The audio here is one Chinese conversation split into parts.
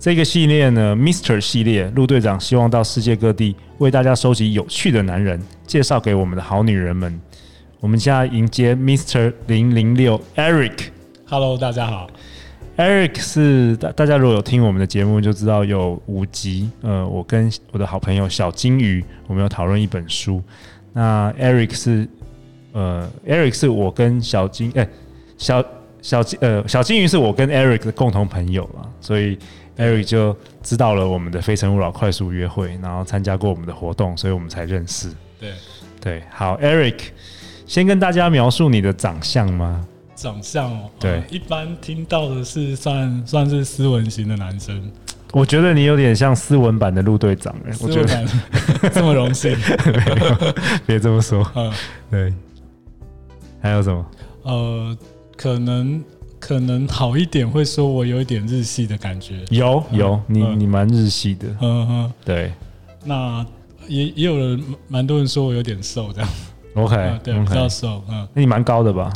这个系列呢，Mr. 系列，陆队长希望到世界各地为大家收集有趣的男人，介绍给我们的好女人们。我们现在迎接 Mr. 零零六 Eric。Hello，大家好。Eric 是大大家如果有听我们的节目就知道有五集。呃，我跟我的好朋友小金鱼，我们有讨论一本书。那 Eric 是呃，Eric 是我跟小金哎、欸、小小金呃小金鱼是我跟 Eric 的共同朋友啊，所以。Eric 就知道了我们的非诚勿扰快速约会，然后参加过我们的活动，所以我们才认识。对对，好，Eric，先跟大家描述你的长相吗？长相哦，对，一般听到的是算算是斯文型的男生。我觉得你有点像斯文版的陆队长哎，我觉得 这么荣幸，别这么说。嗯，对。还有什么？呃，可能。可能好一点，会说我有一点日系的感觉。有有，嗯、你你蛮日系的。嗯嗯，对。那也也有人蛮多人说我有点瘦，这样。OK，、嗯、对.比较瘦。嗯，那你蛮高的吧？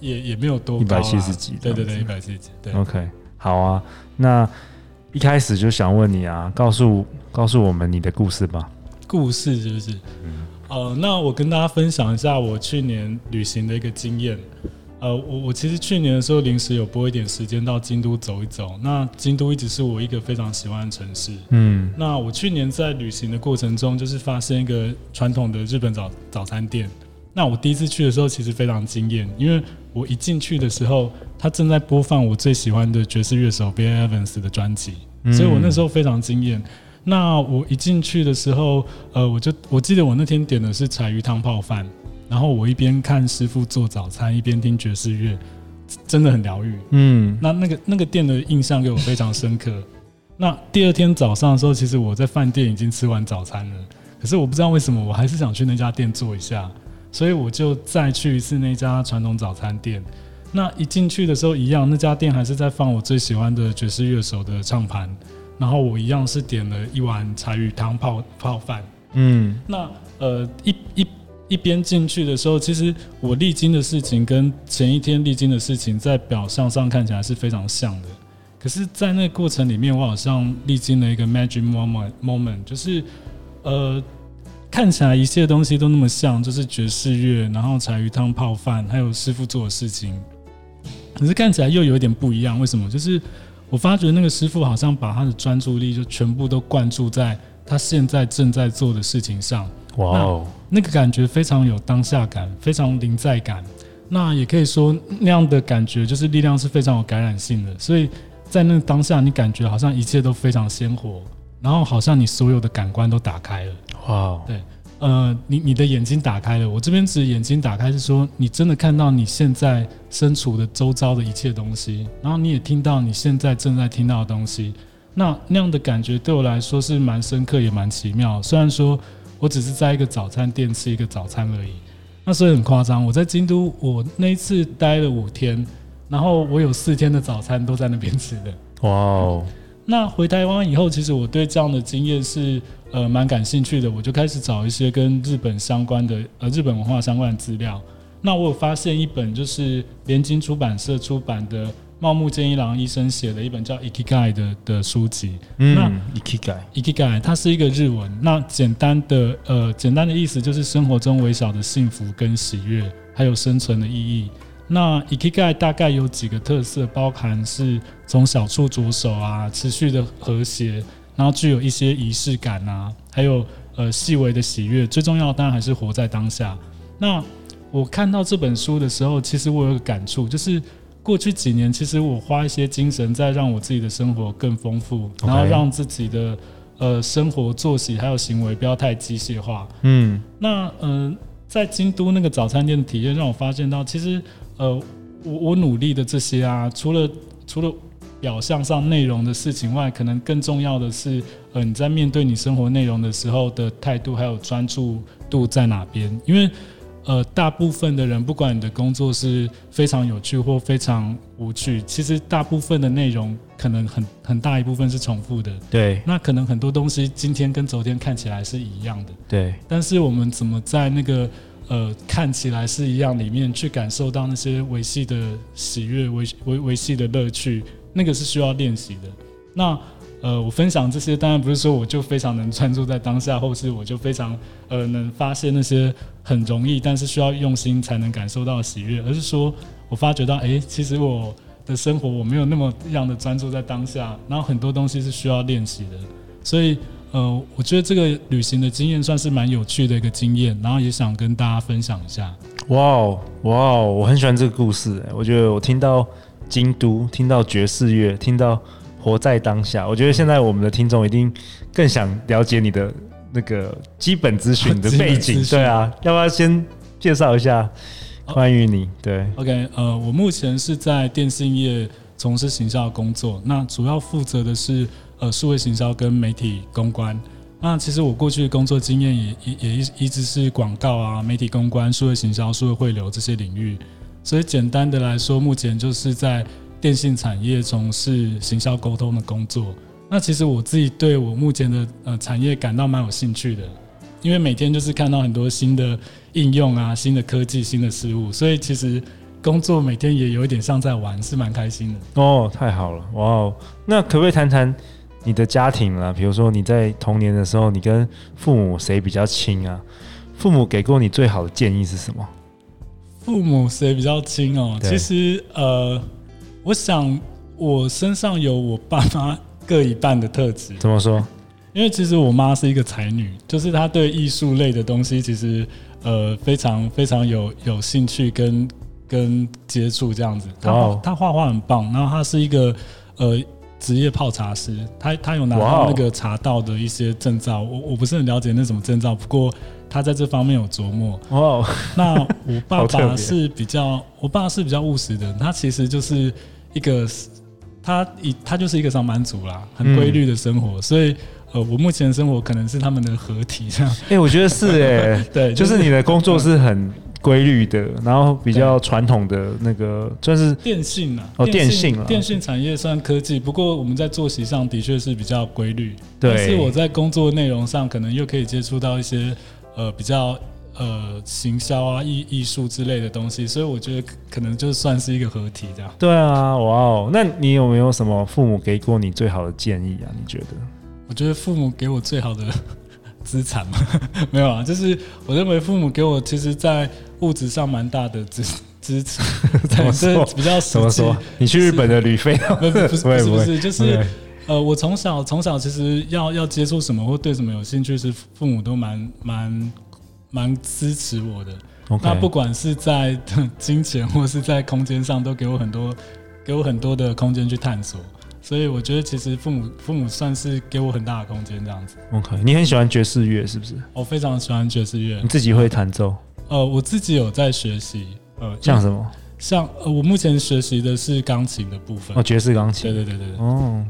也也没有多高，一百七十几。对对对，一百七十几。对。OK，好啊。那一开始就想问你啊，告诉告诉我们你的故事吧。故事是不是？嗯。呃，那我跟大家分享一下我去年旅行的一个经验。呃，我我其实去年的时候临时有拨一点时间到京都走一走。那京都一直是我一个非常喜欢的城市。嗯，那我去年在旅行的过程中，就是发现一个传统的日本早早餐店。那我第一次去的时候，其实非常惊艳，因为我一进去的时候，他正在播放我最喜欢的爵士乐手 Bill Evans 的专辑，所以我那时候非常惊艳。那我一进去的时候，呃，我就我记得我那天点的是柴鱼汤泡饭。然后我一边看师傅做早餐，一边听爵士乐，真的很疗愈。嗯，那那个那个店的印象给我非常深刻。那第二天早上的时候，其实我在饭店已经吃完早餐了，可是我不知道为什么，我还是想去那家店坐一下，所以我就再去一次那家传统早餐店。那一进去的时候，一样，那家店还是在放我最喜欢的爵士乐手的唱盘，然后我一样是点了一碗柴鱼汤泡泡饭。嗯，那呃一一。一边进去的时候，其实我历经的事情跟前一天历经的事情，在表象上看起来是非常像的。可是，在那个过程里面，我好像历经了一个 magic moment，moment，就是呃，看起来一切东西都那么像，就是爵士乐，然后柴鱼汤泡饭，还有师傅做的事情。可是看起来又有一点不一样，为什么？就是我发觉那个师傅好像把他的专注力就全部都灌注在他现在正在做的事情上。哇哦，那个感觉非常有当下感，非常临在感。那也可以说那样的感觉就是力量是非常有感染性的。所以在那个当下，你感觉好像一切都非常鲜活，然后好像你所有的感官都打开了。哇，对，呃，你你的眼睛打开了。我这边指眼睛打开是说，你真的看到你现在身处的周遭的一切东西，然后你也听到你现在正在听到的东西。那那样的感觉对我来说是蛮深刻，也蛮奇妙。虽然说。我只是在一个早餐店吃一个早餐而已，那所以很夸张。我在京都，我那一次待了五天，然后我有四天的早餐都在那边吃的。哇哦！那回台湾以后，其实我对这样的经验是呃蛮感兴趣的，我就开始找一些跟日本相关的呃日本文化相关的资料。那我有发现一本就是联经出版社出版的。茂木健一郎医生写了一本叫《Ikigai》的的书籍。嗯，那 Ikigai，Ikigai，它是一个日文。那简单的呃，简单的意思就是生活中微小的幸福跟喜悦，还有生存的意义。那 Ikigai 大概有几个特色，包含是从小处着手啊，持续的和谐，然后具有一些仪式感啊，还有呃细微的喜悦。最重要的当然还是活在当下。那我看到这本书的时候，其实我有个感触，就是。过去几年，其实我花一些精神在让我自己的生活更丰富.然后让自己的呃生活作息还有行为不要太机械化。嗯，那嗯、呃，在京都那个早餐店的体验让我发现到，其实呃我我努力的这些啊，除了除了表象上内容的事情外，可能更重要的是，呃，你在面对你生活内容的时候的态度，还有专注度在哪边？因为，呃，大部分的人，不管你的工作是非常有趣或非常无趣，其实大部分的内容可能很很大一部分是重复的。对。那可能很多东西今天跟昨天看起来是一样的。对。但是我们怎么在那个呃看起来是一样里面去感受到那些维系的喜悦、维维维系的乐趣？那个是需要练习的。那呃，我分享这些，当然不是说我就非常能专注在当下，或是我就非常呃能发现那些很容易，但是需要用心才能感受到喜悦，而是说我发觉到，哎、其实我的生活我没有那么样的专注在当下，然后很多东西是需要练习的。所以呃，我觉得这个旅行的经验算是蛮有趣的一个经验，然后也想跟大家分享一下。哇哦，哇哦，我很喜欢这个故事，我觉得我听到。京都，听到爵士乐，听到活在当下，我觉得现在我们的听众一定更想了解你的那个基本资讯的背景，对啊，要不要先介绍一下关于你？对，OK，呃，我目前是在电信业从事行销工作，那主要负责的是呃数位行销跟媒体公关。那其实我过去的工作经验也也也一一直是广告啊、媒体公关、数位行销、数位汇流这些领域。所以简单的来说，目前就是在电信产业从事行销沟通的工作。那其实我自己对我目前的呃产业感到蛮有兴趣的，因为每天就是看到很多新的应用啊、新的科技、新的事物，所以其实工作每天也有一点像在玩，是蛮开心的。哦，太好了，哇哦！那可不可以谈谈你的家庭啊？比如说你在童年的时候，你跟父母谁比较亲啊？父母给过你最好的建议是什么？父母谁比较亲哦？其实呃，我想我身上有我爸妈各一半的特质。怎么说？因为其实我妈是一个才女，就是她对艺术类的东西其实呃非常非常有有兴趣跟跟接触这样子。她她画画很棒，然后她是一个呃职业泡茶师，她她有拿到那个茶道的一些证照。我我不是很了解那什么证照，不过。他在这方面有琢磨哦。那我爸爸是比较，我爸是比较务实的。他其实就是一个，他以他就是一个上班族啦，很规律的生活。所以呃，我目前的生活可能是他们的合体这样。哎，我觉得是哎，对，就是你的工作是很规律的，然后比较传统的那个算是电信啊，哦，电信啊，电信产业算科技，不过我们在作息上的确是比较规律。对，但是我在工作内容上可能又可以接触到一些。呃，比较呃，行销啊，艺艺术之类的东西，所以我觉得可能就算是一个合体这样。对啊，哇哦，那你有没有什么父母给过你最好的建议啊？你觉得？我觉得父母给我最好的 资产嘛，没有啊，就是我认为父母给我其实，在物质上蛮大的支支持。怎么说？比较怎么说？你去日本的旅费？不不是不是，就是。呃，我从小从小其实要要接触什么或对什么有兴趣，是父母都蛮蛮蛮支持我的。那不管是在金钱或是在空间上，都给我很多给我很多的空间去探索。所以我觉得其实父母父母算是给我很大的空间这样子。OK，你很喜欢爵士乐是不是？我非常喜欢爵士乐。你自己会弹奏？呃，我自己有在学习。呃，像什么？像呃，我目前学习的是钢琴的部分。哦，爵士钢琴。对对对对。哦。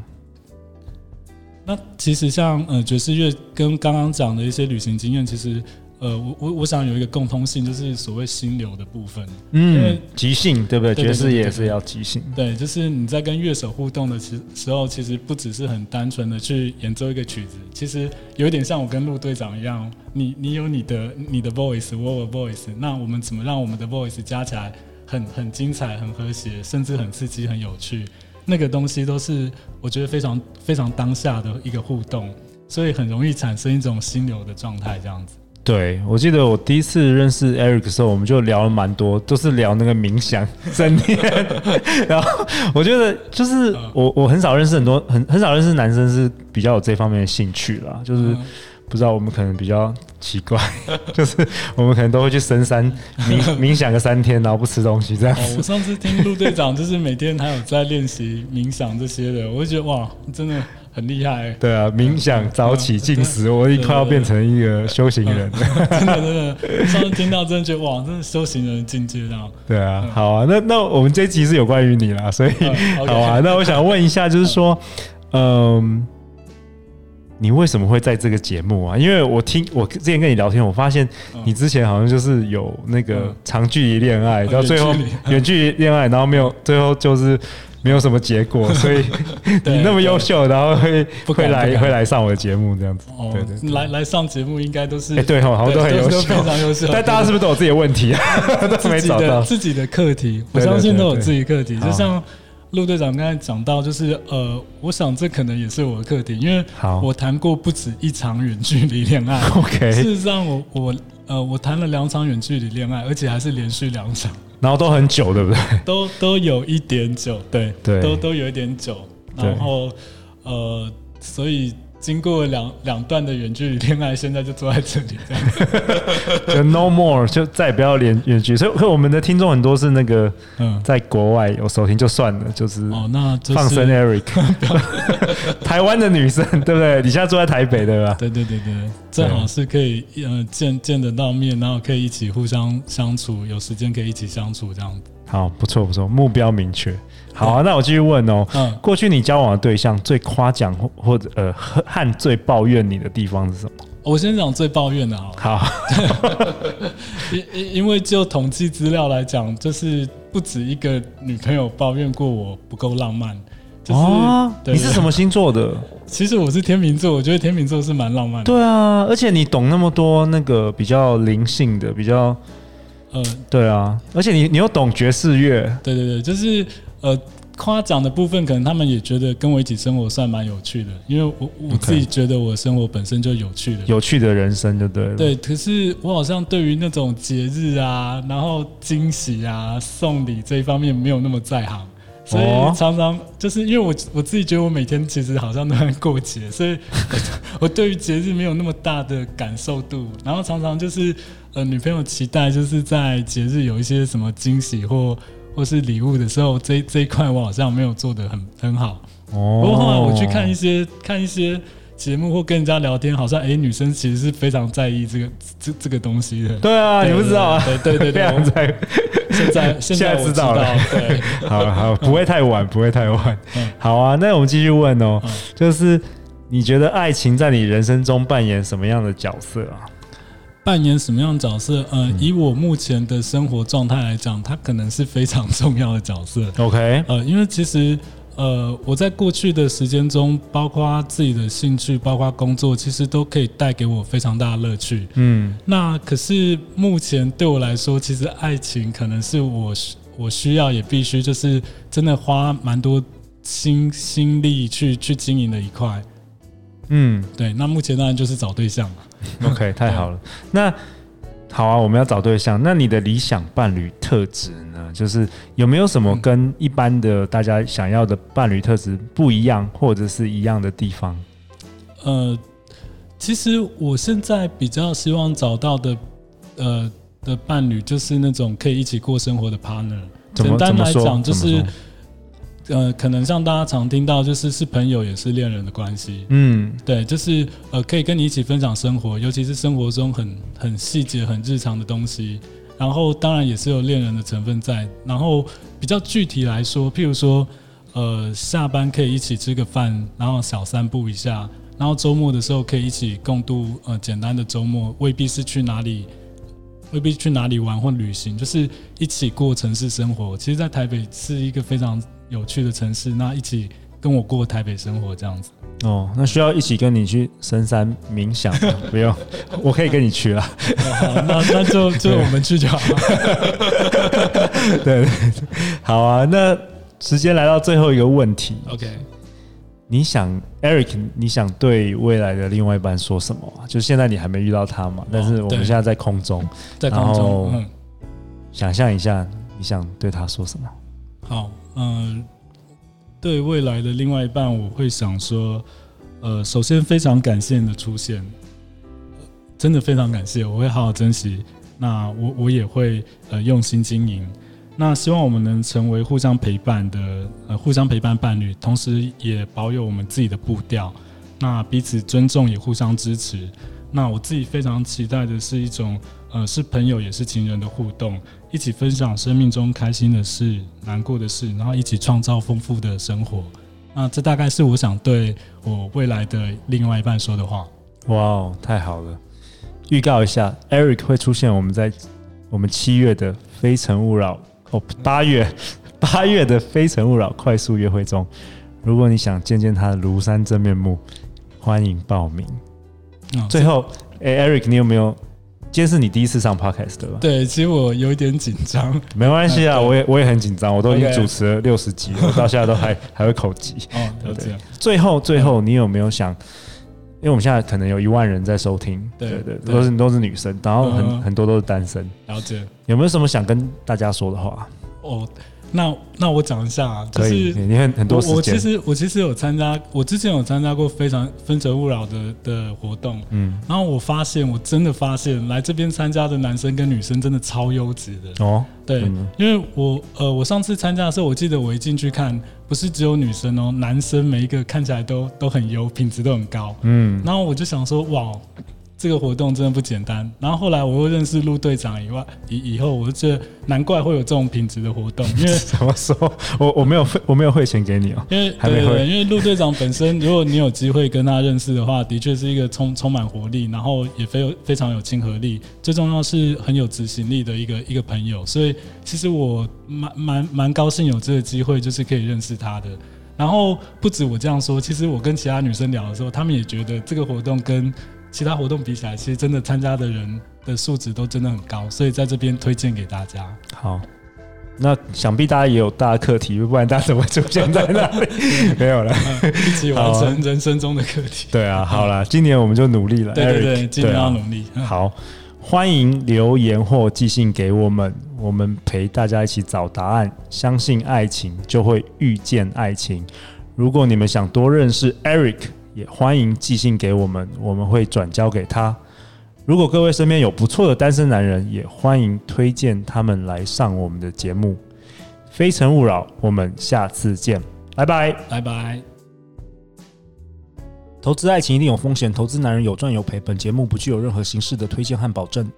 那其实像呃爵士乐跟刚刚讲的一些旅行经验，其实呃我我我想有一个共通性，就是所谓心流的部分。嗯，因为即兴对不对？爵士也是要即兴。对，就是你在跟乐手互动的时时候，其实不只是很单纯的去演奏一个曲子，其实有点像我跟陆队长一样，你你有你的你的 voice，我有 voice，那我们怎么让我们的 voice 加起来很很精彩、很和谐，甚至很刺激、很有趣？那个东西都是我觉得非常非常当下的一个互动，所以很容易产生一种心流的状态，这样子。对，我记得我第一次认识 Eric 的时候，我们就聊了蛮多，都是聊那个冥想、正念。然后我觉得就是我我很少认识很多很很少认识男生是比较有这方面的兴趣啦，就是。不知道我们可能比较奇怪，就是我们可能都会去深山冥 冥想个三天，然后不吃东西这样子。我上次听陆队长，就是每天还有在练习冥想这些的，我就觉得哇，真的很厉害。对啊，冥想、早起、进食，我快要变成一个修行人了。真的真的，上次听到真的觉得哇，真的修行人的境界这样。对啊，好啊，那那我们这一集是有关于你啦，所以好啊。那我想问一下，就是说，嗯。你为什么会在这个节目啊？因为我听我之前跟你聊天，我发现你之前好像就是有那个长距离恋爱，到最后远距离恋爱，然后没有最后就是没有什么结果，所以你那么优秀，然后会会来会来上我的节目这样子。对对，来来上节目应该都是哎对哈，好像都很优秀，非常优秀。但大家是不是都有自己的问题啊？都没找到自己的课题，我相信都有自己课题，就像。陆队长刚才讲到，就是呃，我想这可能也是我的课题，因为我谈过不止一场远距离恋爱。OK，事实上我我呃我谈了两场远距离恋爱，而且还是连续两场，然后都很久，对不对？都都有一点久，对对，都都有一点久，然后呃，所以。经过两两段的远距离恋爱，现在就坐在这里这样，就 no more，就再也不要连远距。所以，我们的听众很多是那个嗯，在国外有收听就算了，就是哦，那放生 Eric，台湾的女生对不对？你现在住在台北对吧？对对对对，正好是可以呃见见得到面，然后可以一起互相相处，有时间可以一起相处这样子。好，不错不错，目标明确。好啊，那我继续问哦。嗯，过去你交往的对象最夸奖或或者呃和最抱怨你的地方是什么？我先讲最抱怨的好。好，因因因为就统计资料来讲，就是不止一个女朋友抱怨过我不够浪漫。就是、哦，你是什么星座的？其实我是天秤座，我觉得天秤座是蛮浪漫的。对啊，而且你懂那么多那个比较灵性的，比较，嗯，对啊，而且你你又懂爵士乐。对对对，就是。呃，夸奖的部分可能他们也觉得跟我一起生活算蛮有趣的，因为我我自己觉得我的生活本身就有趣的，有趣的人生就对了。对，可是我好像对于那种节日啊，然后惊喜啊、送礼这一方面没有那么在行，所以常常就是因为我我自己觉得我每天其实好像都在过节，所以我对于节日没有那么大的感受度，然后常常就是呃女朋友期待就是在节日有一些什么惊喜或。或是礼物的时候，这这一块我好像没有做的很很好。哦。不过后来我去看一些看一些节目或跟人家聊天，好像哎、欸，女生其实是非常在意这个这这个东西的。对啊，你不知道啊？对对对，对，非常在意。现在 现在知道了。对，好好，不会太晚，不会太晚。嗯。好啊，那我们继续问哦，就是你觉得爱情在你人生中扮演什么样的角色啊？扮演什么样的角色？呃，以我目前的生活状态来讲，它可能是非常重要的角色。OK，呃，因为其实，呃，我在过去的时间中，包括自己的兴趣，包括工作，其实都可以带给我非常大的乐趣。嗯，那可是目前对我来说，其实爱情可能是我我需要也必须，就是真的花蛮多心心力去去经营的一块。嗯，对。那目前当然就是找对象嘛。OK，太好了。那好啊，我们要找对象。那你的理想伴侣特质呢？就是有没有什么跟一般的大家想要的伴侣特质不一样，或者是一样的地方？呃，其实我现在比较希望找到的，呃，的伴侣就是那种可以一起过生活的 partner。简单来讲，就是。呃，可能像大家常听到，就是是朋友也是恋人的关系。嗯，对，就是呃，可以跟你一起分享生活，尤其是生活中很很细节、很日常的东西。然后当然也是有恋人的成分在。然后比较具体来说，譬如说，呃，下班可以一起吃个饭，然后小散步一下，然后周末的时候可以一起共度呃简单的周末，未必是去哪里，未必去哪里玩或旅行，就是一起过城市生活。其实，在台北是一个非常。有趣的城市，那一起跟我过台北生活这样子。哦，那需要一起跟你去深山冥想吗？不用，我可以跟你去了。哦，那那就就我们去就好了。对，好啊。那时间来到最后一个问题。OK，你想 Eric，你想对未来的另外一半说什么？就现在你还没遇到他嘛？但是我们现在在空中，在空中，嗯，想象一下，你想对他说什么？好。嗯，对未来的另外一半，我会想说，呃，首先非常感谢你的出现，真的非常感谢，我会好好珍惜。那我我也会呃用心经营。那希望我们能成为互相陪伴的呃互相陪伴伴侣，同时也保有我们自己的步调。那彼此尊重也互相支持。那我自己非常期待的是一种呃是朋友也是情人的互动，一起分享生命中开心的事、难过的事，然后一起创造丰富的生活。那这大概是我想对我未来的另外一半说的话。哇哦，太好了！预告一下，Eric 会出现我们在我们七月的《非诚勿扰》哦，八月八月的《非诚勿扰》快速约会中。如果你想见见他的庐山真面目，欢迎报名。哦、最后，哎，Eric，你有没有？今天是你第一次上 Podcast 对吧？对，其实我有一点紧张。没关系啊，我也我也很紧张，我都已经主持了六十集了 到现在都还还会口急。哦，对对。最后最后，你有没有想？因为我们现在可能有一万人在收听，对对，都是都是女生，然后很、嗯、很多都是单身。了解。有没有什么想跟大家说的话？哦。那那我讲一下啊，就是你很很多时间。我其实我其实有参加，我之前有参加过非常分诚勿扰的的活动，嗯，然后我发现我真的发现来这边参加的男生跟女生真的超优质的哦，对，嗯、因为我呃我上次参加的时候，我记得我一进去看，不是只有女生哦，男生每一个看起来都都很优，品质都很高，嗯，然后我就想说哇。这个活动真的不简单。然后后来我又认识陆队长以外，以以后我就觉得难怪会有这种品质的活动。因为 怎么说？我我没有我没有汇钱给你哦。因为对对对，因为陆队长本身，如果你有机会跟他认识的话，的确是一个充充满活力，然后也非常非常有亲和力，最重要是很有执行力的一个一个朋友。所以其实我蛮蛮蛮高兴有这个机会，就是可以认识他的。然后不止我这样说，其实我跟其他女生聊的时候，她们也觉得这个活动跟其他活动比起来，其实真的参加的人的素质都真的很高，所以在这边推荐给大家。好，那想必大家也有大课题，不然大家怎么会出现在那里？没有了，一起完成人生中的课题。对啊，好了，今年我们就努力了。对对对，今年要努力。好，欢迎留言或寄信给我们，我们陪大家一起找答案。相信爱情，就会遇见爱情。如果你们想多认识 Eric。也欢迎寄信给我们，我们会转交给他。如果各位身边有不错的单身男人，也欢迎推荐他们来上我们的节目。非诚勿扰，我们下次见，拜拜，拜拜。投资爱情一定有风险，投资男人有赚有赔。本节目不具有任何形式的推荐和保证。